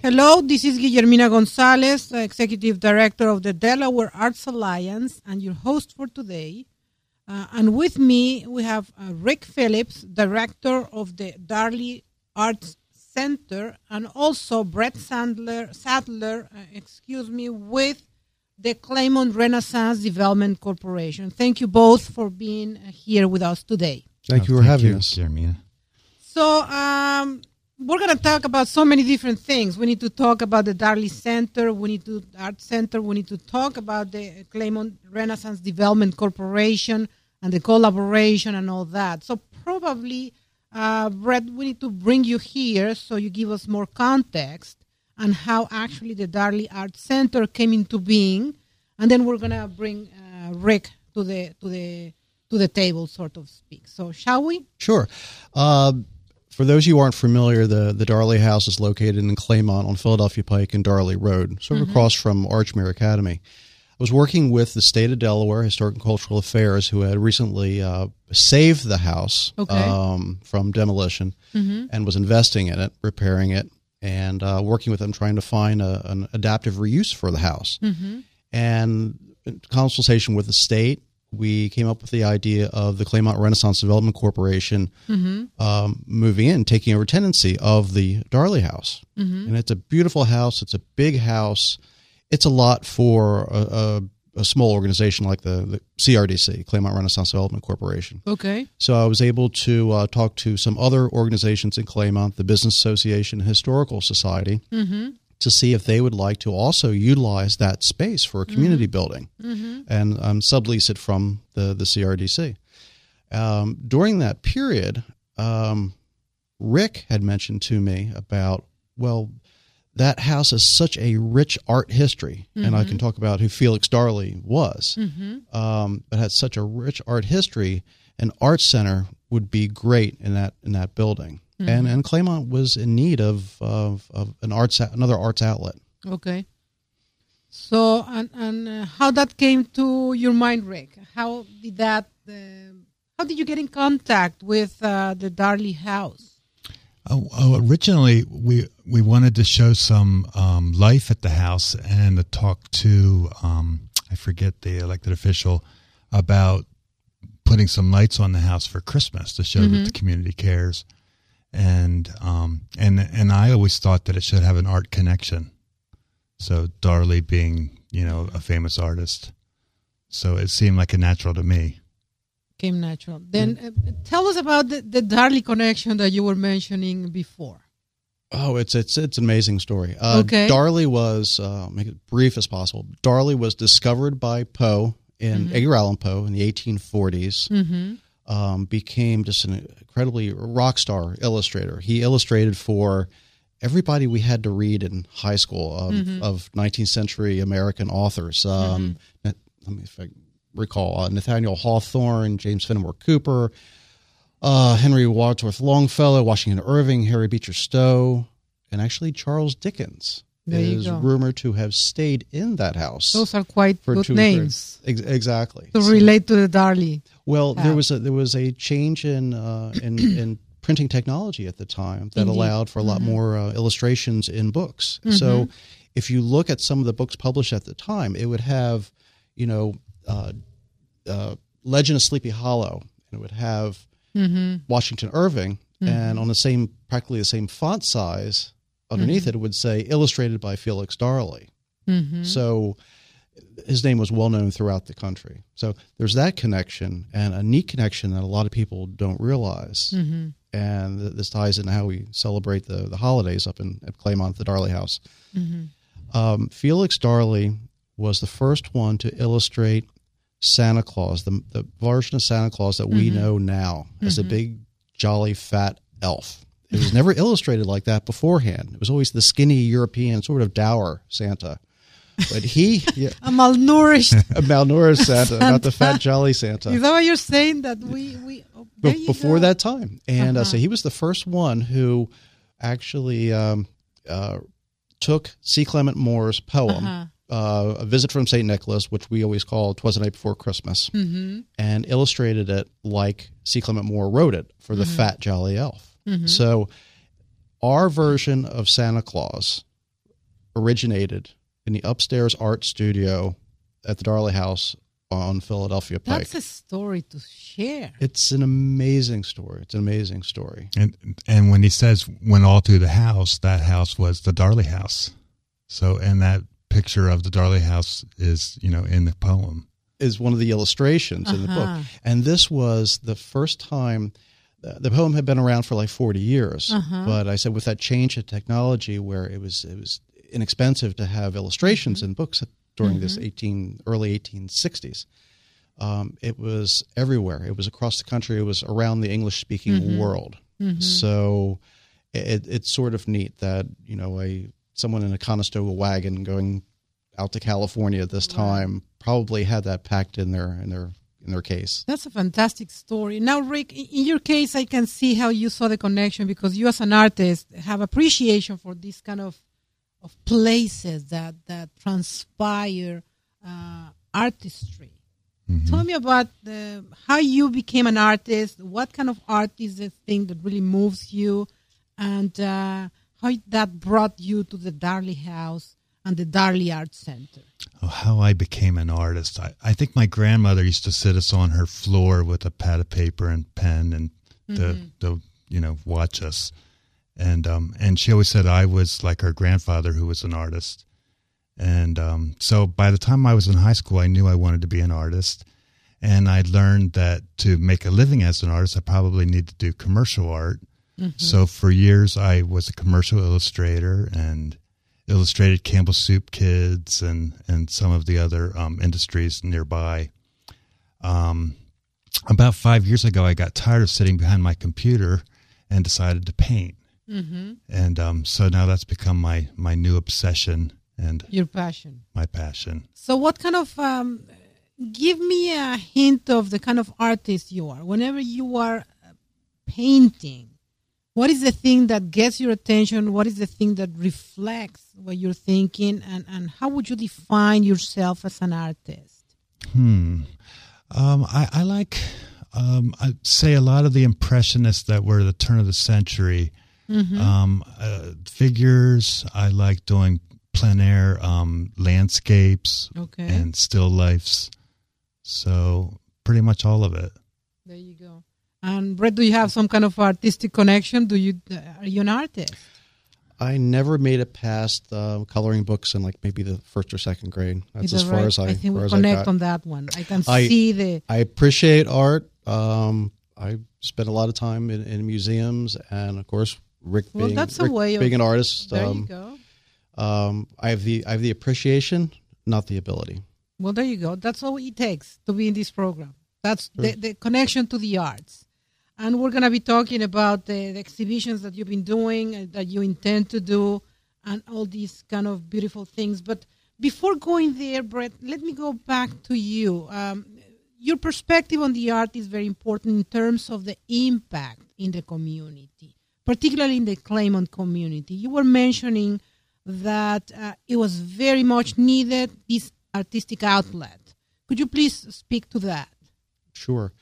Hello, this is Guillermina Gonzalez, Executive Director of the Delaware Arts Alliance, and your host for today. Uh, and with me, we have uh, Rick Phillips, Director of the Darley Arts Center, and also Brett Sandler, Saddler, uh, excuse me, with the Claymont Renaissance Development Corporation. Thank you both for being here with us today. Thank you for thank having you, us. Guillermina. So, um, we're going to talk about so many different things. We need to talk about the Darley Center. We need to Art Center. We need to talk about the Claymont Renaissance Development Corporation and the collaboration and all that. So probably, uh, Brett, we need to bring you here so you give us more context on how actually the Darley Art Center came into being, and then we're gonna bring uh, Rick to the to the to the table, sort of speak. So shall we? Sure. Uh, for those of you who aren't familiar, the, the Darley House is located in Claymont on Philadelphia Pike and Darley Road, sort of across from Archmere Academy. I was working with the state of Delaware Historic and Cultural Affairs, who had recently uh, saved the house Okay. um, from demolition and was investing in it, repairing it, and uh, working with them trying to find a, an adaptive reuse for the house. And in consultation with the state, we came up with the idea of the Claymont Renaissance Development Corporation um, moving in, taking over tenancy of the Darley House. And it's a beautiful house. It's a big house. It's a lot for a, a, a small organization like the, the CRDC, Claymont Renaissance Development Corporation. Okay. So I was able to uh, talk to some other organizations in Claymont, the Business Association Historical Society, to see if they would like to also utilize that space for a community building and um, sublease it from the, the CRDC. Um, during that period, um, Rick had mentioned to me about, well, that house has such a rich art history, and I can talk about who Felix Darley was. Um, but has such a rich art history, an art center would be great in that in that building. And and Claymont was in need of of, of an arts another arts outlet. Okay. So, and, and uh, how that came to your mind, Rick? How did that? Uh, how did you get in contact with uh, the Darley House? Oh, oh, originally, we we wanted to show some um, life at the house and to talk to um, I forget the elected official about putting some lights on the house for Christmas to show that the community cares. And um, and and I always thought that it should have an art connection. So Darley being you know a famous artist, so it seemed like a natural to me. Came natural. Then uh, tell us about the, the Darley connection that you were mentioning before. Oh, it's it's it's an amazing story. Uh, Okay. Darley was uh, make it brief as possible. Darley was discovered by Poe in Edgar Allan Poe in the 1840s. Mm-hmm. Um, became just an incredibly rock star illustrator. He illustrated for everybody we had to read in high school of, of 19th century American authors. Um, Let me if I recall uh, Nathaniel Hawthorne, James Fenimore Cooper, uh, Henry Wadsworth Longfellow, Washington Irving, Harriet Beecher Stowe, and actually Charles Dickens There is rumored to have stayed in that house. Those are quite for good two names Ex- exactly. to So- relate to the Darley. well, there was a there was a change in uh, in, in printing technology at the time that Indeed. Mm-hmm. allowed for a lot more uh, illustrations in books. So, if you look at some of the books published at the time, it would have, you know, uh, uh, Legend of Sleepy Hollow, and it would have Washington Irving, and on the same practically the same font size underneath mm-hmm. it, it would say illustrated by Felix Darley. Mm-hmm. So his name was well known throughout the country. So there's that connection and a neat connection that a lot of people don't realize. Mm-hmm. And th- this ties into how we celebrate the, the holidays up in at Claymont, the Darley House. Um, Felix Darley was the first one to illustrate Santa Claus, the, the version of Santa Claus that we know now as a big, jolly, fat elf. It was never illustrated like that beforehand. It was always the skinny European, sort of dour Santa. But he, yeah, A malnourished. a malnourished Santa, not the fat jolly Santa. Is that what you're saying? That we we oh, Be- before go. that time, and uh Uh-huh. so he was the first one who actually um, uh, took C. Clement Moore's poem. Uh-huh. Uh, a visit from St. Nicholas, which we always call "Twas the Night Before Christmas," Mm-hmm. and illustrated it like C. Clement Moore wrote it for the Mm-hmm. fat jolly elf. So, our version of Santa Claus originated in the upstairs art studio at the Darley House on Philadelphia Pike. That's a story to share. It's an amazing story. It's an amazing story. And and when he says went all through the house, that house was the Darley house. So and that picture of the Darley house is, you know, in the poem. Is one of the illustrations in the book. Uh-huh. And this was the first time the poem had been around for like 40 years. Uh-huh. But I said with that change in technology where it was it was inexpensive to have illustrations in books during this 18 early 1860s. Um, it was everywhere. It was across the country. It was around the English speaking world. So it, it's sort of neat that you know a someone in a Conestoga wagon going out to California at this time probably had that packed in their in their in their case. That's a fantastic story. Now, Rick, in your case, I can see how you saw the connection because you, as an artist, have appreciation for this kind of of places that that transpire uh, artistry. Tell me about the, how you became an artist. What kind of art is the thing that really moves you, and uh, how that brought you to the Darley House and the Darley Art Center. Oh, how I became an artist. I, I think my grandmother used to sit us on her floor with a pad of paper and pen and to, to you know watch us, and um and she always said I was like her grandfather who was an artist, and um so by the time I was in high school I knew I wanted to be an artist, and I learned that to make a living as an artist I probably need to do commercial art. So for years I was a commercial illustrator and illustrated Campbell Soup Kids and and some of the other um, industries nearby. Um, about five years ago, I got tired of sitting behind my computer and decided to paint. Mm-hmm. And um, so now that's become my my new obsession and Your passion. my passion. So, what kind of um, give me a hint of the kind of artist you are? Whenever you are uh, painting, what is the thing that gets your attention? What is the thing that reflects what you're thinking? And, and how would you define yourself as an artist? Hmm. Um, I, I like, um, I'd say a lot of the impressionists that were the turn of the century. Um, uh, figures. I like doing plein air um, landscapes Okay. and still lifes. So pretty much all of it. There you go. And Brett, do you have some kind of artistic connection? Do you are you an artist? I never made it past uh, coloring books in like maybe the first or second grade. That's Is as far right? as I, I think we connect on that one. I can I- see the I appreciate art. Um, I spent a lot of time in, in museums, and of course, Rick Well, being, that's a Rick way of- being an artist. there you Um, go. um, I have the I have the appreciation, not the ability. Well, there you go. That's all it takes to be in this program. That's the, the connection to the arts. And we're going to be talking about the, the exhibitions that you've been doing, and that you intend to do, and all these kind of beautiful things. But before going there, Brett, let me go back to you. Um, your perspective on the art is very important in terms of the impact in the community, particularly in the Claymont community. You were mentioning that uh, it was very much needed, this artistic outlet. Could you please speak to that? Sure.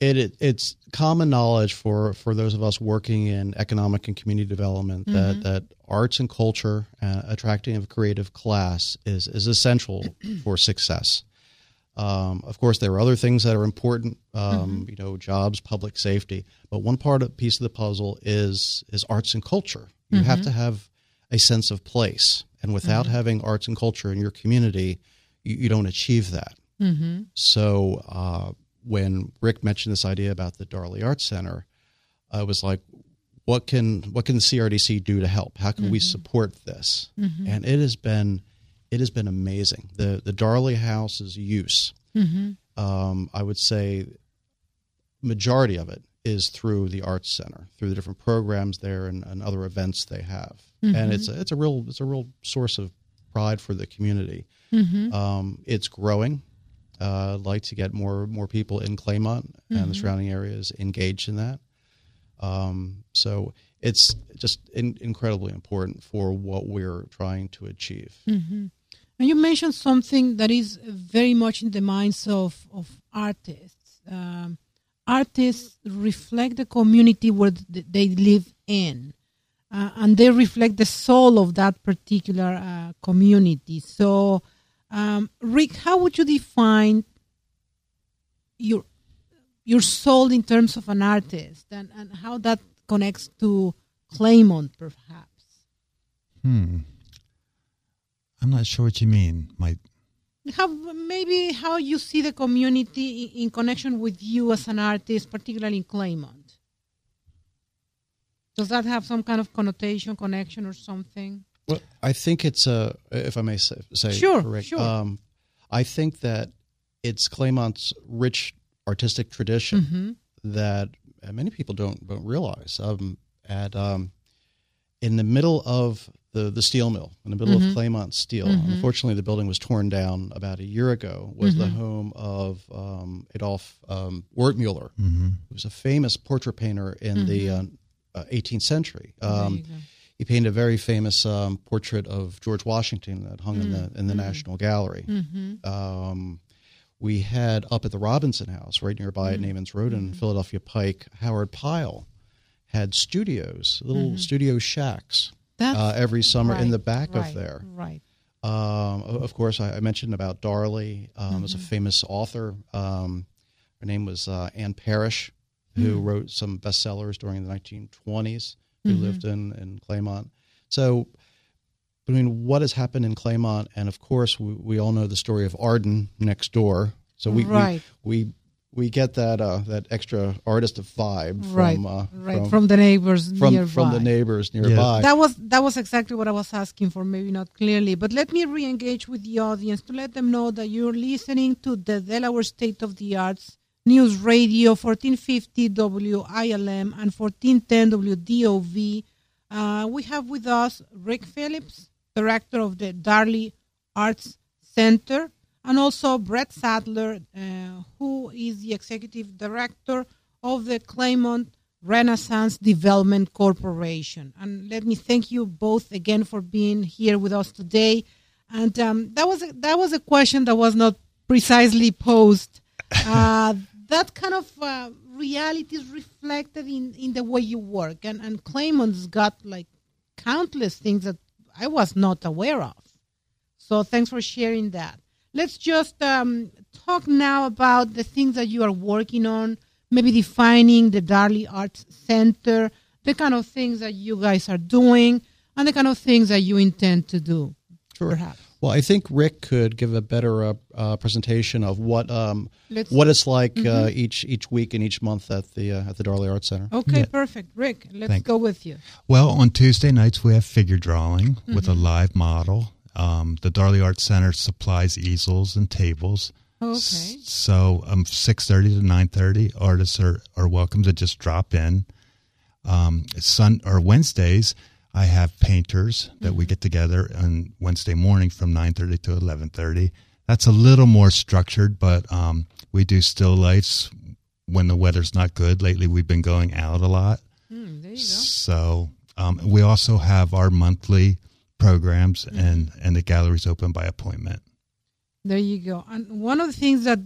It, it it's common knowledge for for those of us working in economic and community development that that arts and culture, uh, attracting a creative class, is is essential for success. Um, of course, there are other things that are important, um, you know, jobs, public safety. But one part of piece of the puzzle is is arts and culture. You have to have a sense of place, and without having arts and culture in your community, you, you don't achieve that. So uh, when Rick mentioned this idea about the Darley Arts Center, I was like, "What can what can the CRDC do to help? How can we mm-hmm. support this?" Mm-hmm. And it has been it has been amazing. the The Darley House's use, mm-hmm. um, I would say, majority of it is through the Arts Center, through the different programs there and, and other events they have, and it's a, it's a real it's a real source of pride for the community. Um, it's growing. Uh, like to get more more people in Claymont and the surrounding areas engaged in that. Um, so it's just in, incredibly important for what we're trying to achieve. And you mentioned something that is very much in the minds of, of artists. Um, artists reflect the community where th- they live in. uh, and they reflect the soul of that particular uh, community. So, um, Rick, how would you define your your soul in terms of an artist, and, and how that connects to Claymont, perhaps? Hmm. I'm not sure what you mean. My how maybe how you see the community in, in connection with you as an artist, particularly in Claymont. Does that have some kind of connotation, connection, or something? Well, I think it's a, if I may say, say Sure, Rick, sure. Um, I think that it's Claymont's rich artistic tradition Mm-hmm. that uh, many people don't don't realize. Um, at um, in the middle of the the steel mill, in the middle Mhm. of Claymont Steel, Mhm. unfortunately, the building was torn down about a year ago. Was the Mhm. home of um, Adolf um, Wertmuller, hmm who was a famous portrait painter in the uh, uh, 18th century. There Um, you go. He painted a very famous um, portrait of George Washington that hung in the in the Mm. National Gallery. Mhm. Um, we had up at the Robinson House, right nearby Mm-hmm. at Naaman's Road in Philadelphia Pike, Howard Pyle had studios, little studio shacks uh, every summer in Mm-hmm. the back right, of there. Right. Um, of course, I, mentioned about Darley um, as a Mm-hmm. famous author. Um, her name was uh, Anne Parrish, who Mm. wrote some bestsellers during the 1920s, who Mm-hmm. lived in, in Claymont. So, between what has happened in Claymont, and of course, we, we all know the story of Arden next door. So we Right. we, we we get that uh, that extra artist of vibe right. from uh, right. from From, the neighbors from, nearby. from the neighbors nearby. That was that was exactly what I was asking for, maybe not clearly. But let me re-engage with the audience to let them know that you're listening to the Delaware State of the Arts News Radio 1450 WILM and 1410 WDOV. Uh, we have with us Rick Phillips, director of the Darley Arts Center, and also Brett Saddler, uh, who is the executive director of the Claymont Renaissance Development Corporation. And let me thank you both again for being here with us today. And um, that was a, that was a question that was not precisely posed. Uh, that kind of uh, reality is reflected in, in the way you work, and and Claymont's got like countless things that I was not aware of. So thanks for sharing that. Let's just um, talk now about the things that you are working on, maybe defining the Darley Arts Center, the kind of things that you guys are doing, and the kind of things that you intend to do, Sure. perhaps. Well, I think Rick could give a better uh, uh, presentation of what um, what it's like uh, Mm-hmm. each each week and each month at the uh, at the Darley Arts Center. Okay, Yeah. perfect. Rick, let's Thank- go with you. Well, on Tuesday nights we have figure drawing with Mm-hmm. a live model. Um, the Darley Arts Center supplies easels and tables. Okay. S- So um, six thirty to nine thirty, artists are, are welcome to just drop in. Um, Sun or Wednesdays, I have painters that we get together on Wednesday morning from nine thirty to eleven thirty. That's a little more structured, but um, we do still lights when the weather's not good. Lately, we've been going out a lot. Hmm, there you go. So um, we also have our monthly programs, and and the gallery's open by appointment. There you go. And one of the things that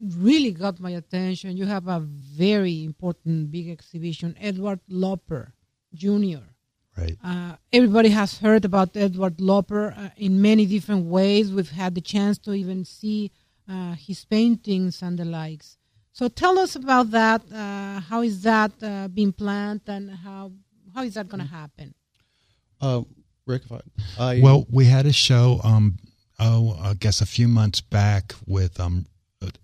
really got my attention, you have a very important big exhibition, Edward Loper Jr. Right. Uh, everybody has heard about Edward Loper uh, in many different ways. We've had the chance to even see uh, his paintings and the likes. So tell us about that. Uh, how is that uh, being planned, and how how is that going to happen? Uh, Rick, I, I Well, we had a show. Um, oh, I guess a few months back with um,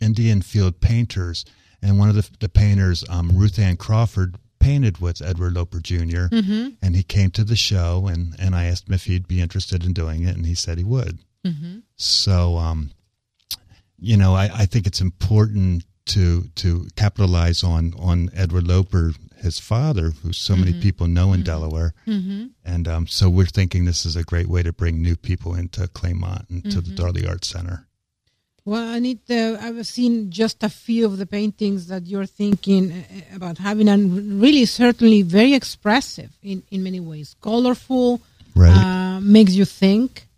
Indian Field Painters, and one of the, the painters, um, Ruth Ann Crawford, painted with Edward Loper junior Mm-hmm. and he came to the show, and and I asked him if he'd be interested in doing it, and he said he would. Mm-hmm. So, um, you know, I, I think it's important to to capitalize on on Edward Loper, his father, who so many people know in Delaware, Mm-hmm. and um, so we're thinking this is a great way to bring new people into Claymont and to the Darley Arts Center. Well, I need. To, I've seen just a few of the paintings that you're thinking uh, about having, and really, certainly, very expressive in in many ways. Colorful, Right. uh, makes you think.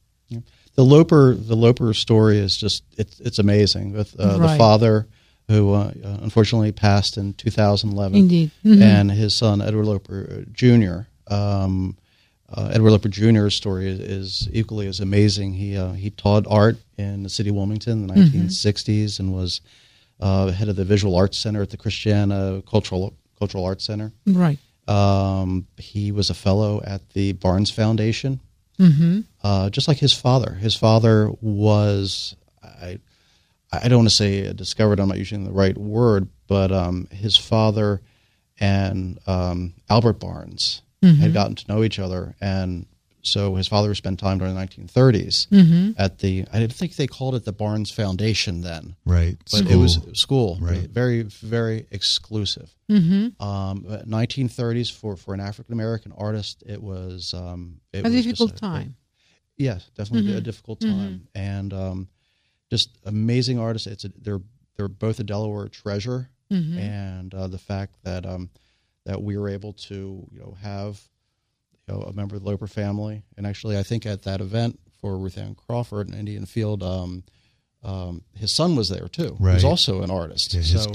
the Loper the Loper story is just it's it's amazing with uh, Right. the father who uh, uh, unfortunately passed in 2011 Indeed. Mhm. and his son Edward Loper uh, Jr. Um, uh, Edward Loper Jr.'s story is, equally as amazing. He uh, he taught art in the city of Wilmington in the 1960s and was uh, head of the Visual Arts Center at the Christina Cultural Cultural Arts Center. Right. Um, he was a fellow at the Barnes Foundation, Mm-hmm. uh, just like his father. His father was, I, I don't want to say discovered. I'm not using the right word, but um, his father and um, Albert Barnes had gotten to know each other, and so his father spent time during the 1930s Mm-hmm. at the. I didn't think they called it the Barnes Foundation then Right. but it was School. school, Right. Very, very exclusive. Mm-hmm. Um, 1930s for, for an African American artist, it was um, it A was just difficult time. yes, definitely a Mhm. difficult time, and um, just amazing artists. It's a, they're they're both a Delaware treasure, Mm-hmm. and uh, the fact that um, that we were able to you know have you know a member of the Loper family, and actually I think at that event for Ruth Ann Crawford in Indian Field, um, um, his son was there too. He Right. was also an artist. Yeah, his- so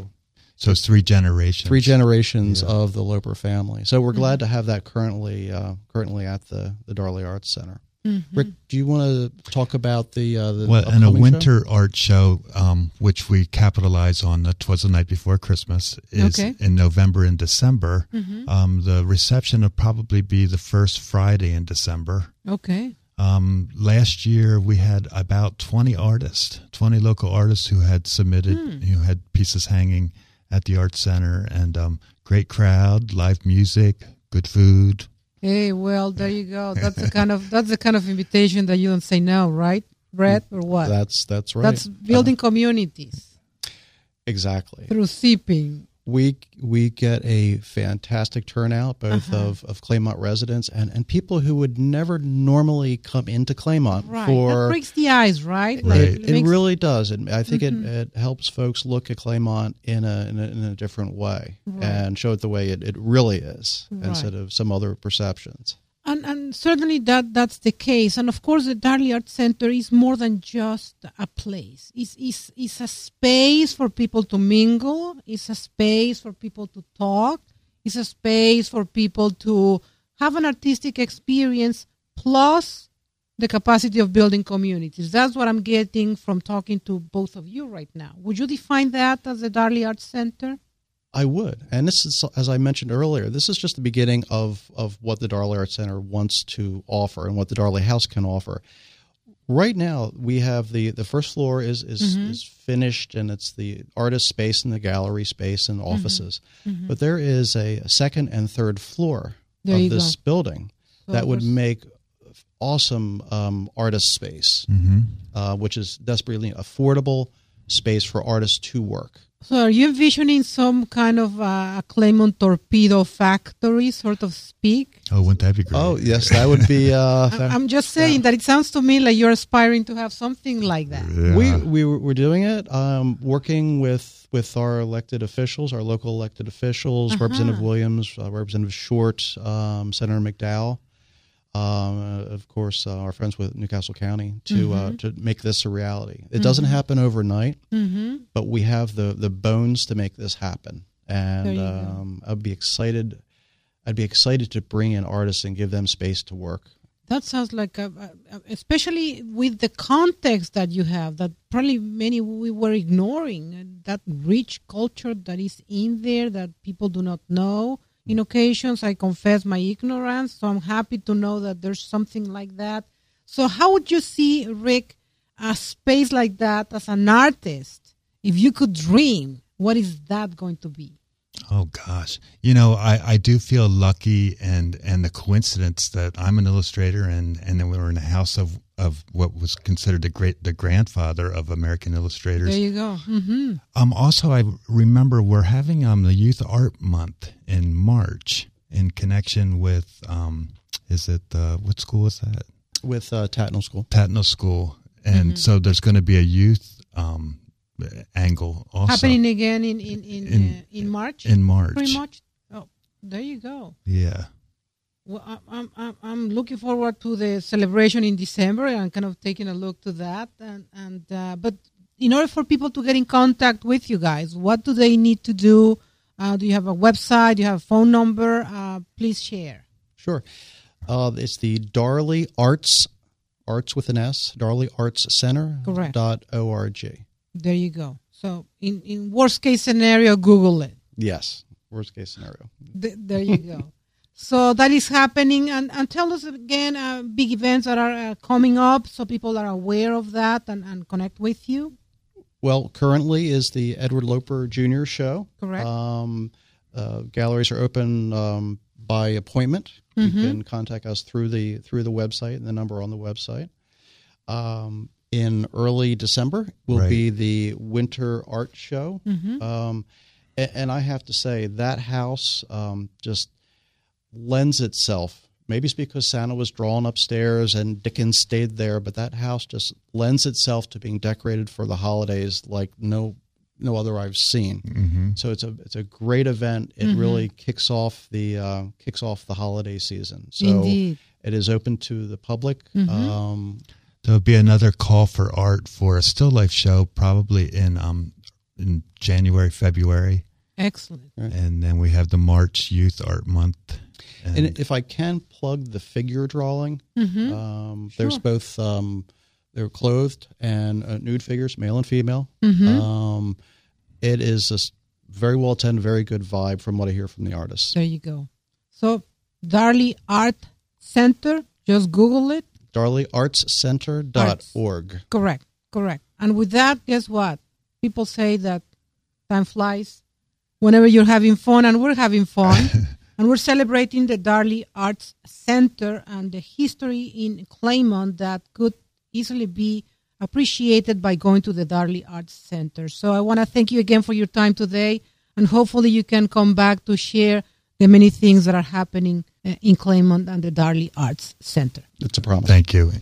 So it's three generations. three generations Yeah. of the Loper family. So we're glad to have that currently uh, currently at the the Darley Arts Center. Mm-hmm. Rick, do you want to talk about the uh, the Well, and a upcoming show? winter art show, um, which we capitalize on, the Twas the Night Before Christmas, is Okay. in November and December. Mm-hmm. Um, the reception will probably be the first Friday in December. Okay. Um, last year we had about 20 artists, 20 local artists who had submitted, Hmm. who had pieces hanging at the art center and, um, great crowd, live music, good food. Hey, well, there you go. That's the kind of that's the kind of invitation that you don't say no, right? Brett, or what? That's that's right. That's building uh-huh. communities exactly. through sipping. We we get a fantastic turnout both Uh-huh. of, of Claymont residents and, and people who would never normally come into Claymont Right. that for breaks the ice, right? Right. it, it makes- really does and I think Mhm. it, it helps folks look at Claymont in a in a, in a different way Right. and show it the way it, it really is instead of some other perceptions and and certainly that that's the case. And of course, the Darley Art Center is more than just a place. It's it's, it's a space for people to mingle. It's a space for people to talk. It's a space for people to have an artistic experience plus the capacity of building communities. That's what I'm getting from talking to both of you right now. Would you define that as the Darley Art Center? I would. And this is, as I mentioned earlier, this is just the beginning of, of what the Darley Arts Center wants to offer and what the Darley House can offer. Right now, we have the, the first floor is, is, Mhm. is finished and it's the artist space and the gallery space and Mm-hmm. offices. But there is a second and third floor There of this go. building So that would make awesome um, artist space, Mm-hmm. uh, which is desperately affordable space for artists to work. So, are you envisioning some kind of uh, a Claymont torpedo factory, sort of speak? Oh, wouldn't that be great? Oh, yes, that would be. Uh, I- I'm just saying that it sounds to me like you're aspiring to have something like that. Yeah. We we were we're doing it, um, working with with our elected officials, our local elected officials, Uh-huh. Representative Williams, uh, Representative Short, um, Senator McDowell, um, uh, of course, uh, our friends with New Castle County to uh, to make this a reality. It doesn't happen overnight, Mm-hmm. but we have the the bones to make this happen, and um, I'd be excited. I'd be excited to bring in artists and give them space to work. That sounds like, a, especially with the context that you have, that probably many we were ignoring, that rich culture that is in there that people do not know. In occasions, I confess my ignorance, so I'm happy to know that there's something like that. So, how would you see, Rick, a space like that as an artist? If you could dream, what is that going to be? Oh gosh, you know, I, I do feel lucky and and the coincidence that I'm an illustrator and and then we were in a house of of what was considered the great the grandfather of American illustrators. There you go. Mm-hmm. Um, also, I remember we're having um the Youth Art Month in March in connection with um is it uh, what school is that With uh, Tatnall School, Tatnall School, and so there's going to be a youth um angle also Happening again in in in, In- uh, in March. in March. Pretty much. Oh, there you go. Yeah. Well, I'm, I'm, I'm looking forward to the celebration in December and kind of taking a look to that. And, and uh, but in order for people to get in contact with you guys, what do they need to do? Uh, do you have a website? Do you have a phone number? Uh, please share. Sure. Uh, it's the Darley Arts, arts with an S, Darley Arts Center. Correct. Dot org. There you go. So, in, in worst case scenario, Google it. Yes. Worst case scenario. Th- there you go. So that is happening, and, and tell us again uh, big events that are uh, coming up, so people are aware of that and, and connect with you. Well, currently is the Edward Loper Jr. show. Correct. Um, uh, galleries are open um, by appointment. You can contact us through the through the website and the number on the website. Um, in early December will Right. be the Winter Art Show, um, a- and, I have to say that house um, just lends itself. Maybe it's because Santa was drawn upstairs and Dickens stayed there, but that house just lends itself to being decorated for the holidays like no no other I've seen. Mm-hmm. So it's a it's a great event. It really kicks off the uh, kicks off the holiday season. So Indeed. it is open to the public. Um, There'll be another call for art for a still life show, probably in um in January, February, Excellent. and then we have the March Youth Art Month. And, and if I can plug the figure drawing, Mm-hmm. um, there's Sure. both um, they're clothed and uh, nude figures, male and female. Mm-hmm. Um, it is a very well attended, very good vibe from what I hear from the artists. There you go. So, Darley Art Center, just Google it. DarleyArtsCenter.org. Correct, correct. And with that, guess what? People say that time flies whenever you're having fun, and we're having fun. and we're celebrating the Darley Arts Center and the history in Claymont that could easily be appreciated by going to the Darley Arts Center. So I want to thank you again for your time today, and hopefully you can come back to share the many things that are happening uh, in Claymont and the Darley Arts Center. It's a promise. thank you.